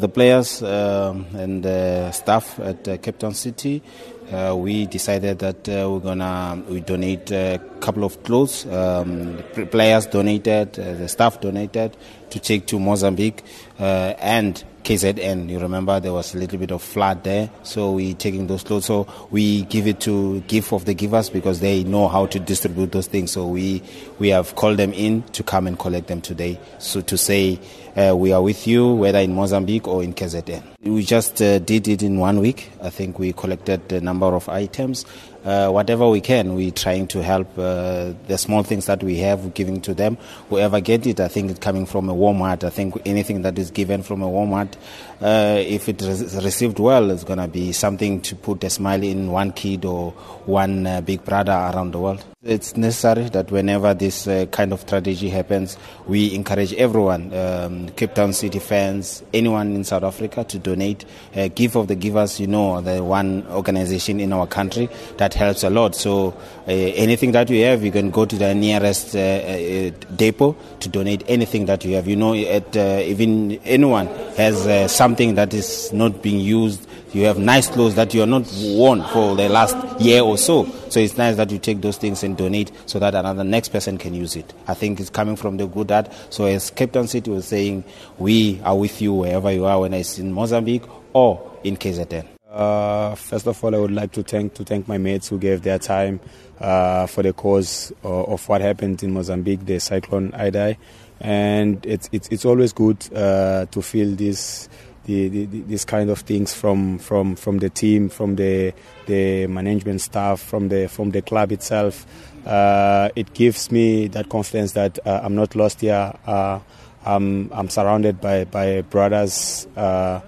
The players um, and the staff at uh, Cape Town City, uh, we decided that uh, we're gonna we donate a couple of clothes. Um, players donated, uh, the staff donated to take to Mozambique, uh, and KZN. You remember there was a little bit of flood there, so we're taking those clothes. So we give it to gift of the givers because they know how to distribute those things. So we we have called them in to come and collect them today. So to say uh, we are with you, whether in Mozambique or in KZN. We just uh, did it in one week. I think we collected a number of items. Uh, whatever we can, we're trying to help uh, the small things that we have, giving to them. Whoever get it, I think it's coming from a warm heart. I think anything that is given from a warm heart, uh, if it is received well, it's going to be something to put a smile in one kid or one uh, big brother around the world. It's necessary that whenever this uh, kind of tragedy happens, we encourage everyone, um, Cape Town City fans, anyone in South Africa to donate. Uh, Give of the Givers, you know, the one organization in our country that helps a lot. So uh, anything that you have, you can go to the nearest uh, uh, depot to donate anything that you have. You know, at, uh, even anyone has uh, something that is not being used. You have nice clothes that you are not worn for the last year or so. So it's nice that you take those things and donate so that another next person can use it. I think it's coming from the good heart. So as Cape Town City was saying, we are with you wherever you are, whether it's in Mozambique or in KZN. Uh, first of all, I would like to thank to thank my mates who gave their time uh, for the cause of, of what happened in Mozambique, the cyclone Idai, and it's it's it's always good uh, to feel this. The, the, this kind of things from, from, from the team, from the, the management staff, from the, from the club itself. Uh, it gives me that confidence that uh, I'm not lost here. Uh, I'm, I'm surrounded by, by brothers uh,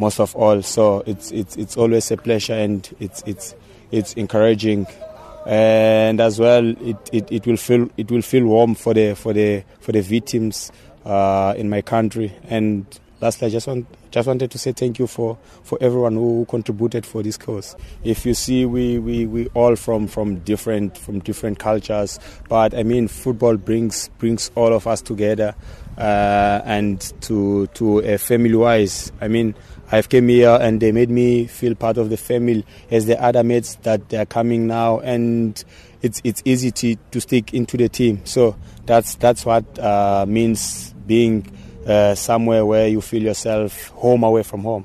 most of all. So it's it's it's always a pleasure and it's it's it's encouraging, and as well it, it, it will feel it will feel warm for the for the for the victims uh, in my country. And lastly, I just want just wanted to say thank you for, for everyone who contributed for this cause. If you see, we, we, we all from, from different from different cultures, but I mean, football brings brings all of us together, uh, and to to a family wise. I mean, I've came here and they made me feel part of the family as the other mates that they are coming now, and it's it's easy to, to stick into the team. So that's that's what uh, means being uh, somewhere where you feel yourself home away from home.